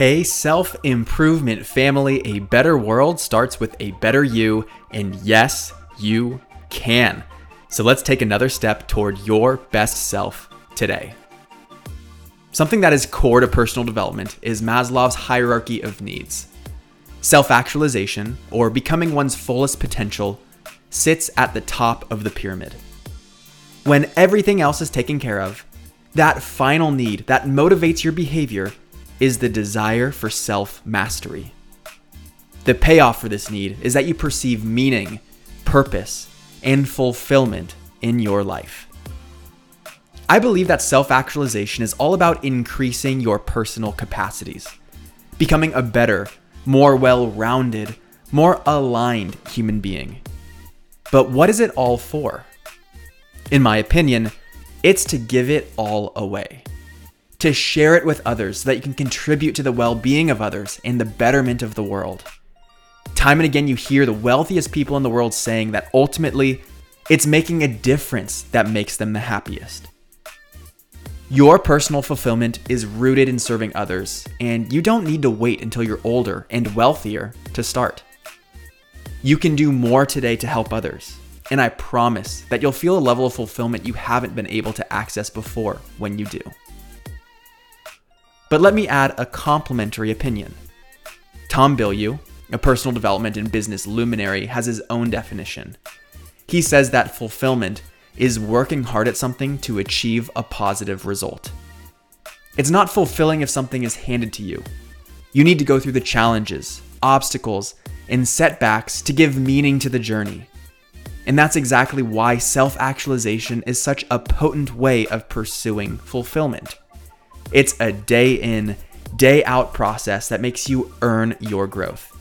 Hey, self improvement family, a better world starts with a better you, and yes, you can. So let's take another step toward your best self today. Something that is core to personal development is Maslow's hierarchy of needs. Self actualization, or becoming one's fullest potential, sits at the top of the pyramid. When everything else is taken care of, that final need that motivates your behavior is the desire for self mastery. The payoff for this need is that you perceive meaning, purpose, and fulfillment in your life. I believe that self actualization is all about increasing your personal capacities, becoming a better, more well rounded, more aligned human being. But what is it all for? In my opinion, it's to give it all away to share it with others so that you can contribute to the well being of others and the betterment of the world. Time and again, you hear the wealthiest people in the world saying that ultimately, it's making a difference that makes them the happiest. Your personal fulfillment is rooted in serving others, and you don't need to wait until you're older and wealthier to start. You can do more today to help others, and I promise that you'll feel a level of fulfillment you haven't been able to access before when you do. But let me add a complementary opinion. Tom Bilyeu, a personal development and business luminary, has his own definition. He says that fulfillment is working hard at something to achieve a positive result. It's not fulfilling if something is handed to you. You need to go through the challenges, obstacles, and setbacks to give meaning to the journey. And that's exactly why self actualization is such a potent way of pursuing fulfillment. It's a day in, day out process that makes you earn your growth.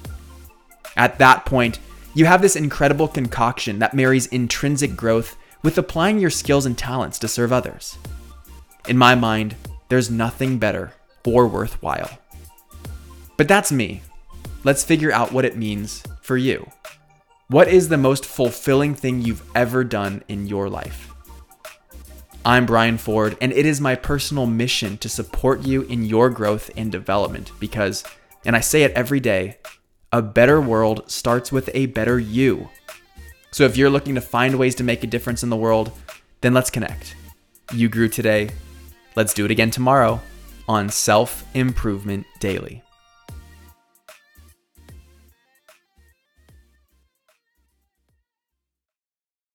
At that point, you have this incredible concoction that marries intrinsic growth with applying your skills and talents to serve others. In my mind, there's nothing better or worthwhile. But that's me. Let's figure out what it means for you. What is the most fulfilling thing you've ever done in your life? I'm Brian Ford, and it is my personal mission to support you in your growth and development because, and I say it every day, a better world starts with a better you. So if you're looking to find ways to make a difference in the world, then let's connect. You grew today. Let's do it again tomorrow on Self Improvement Daily.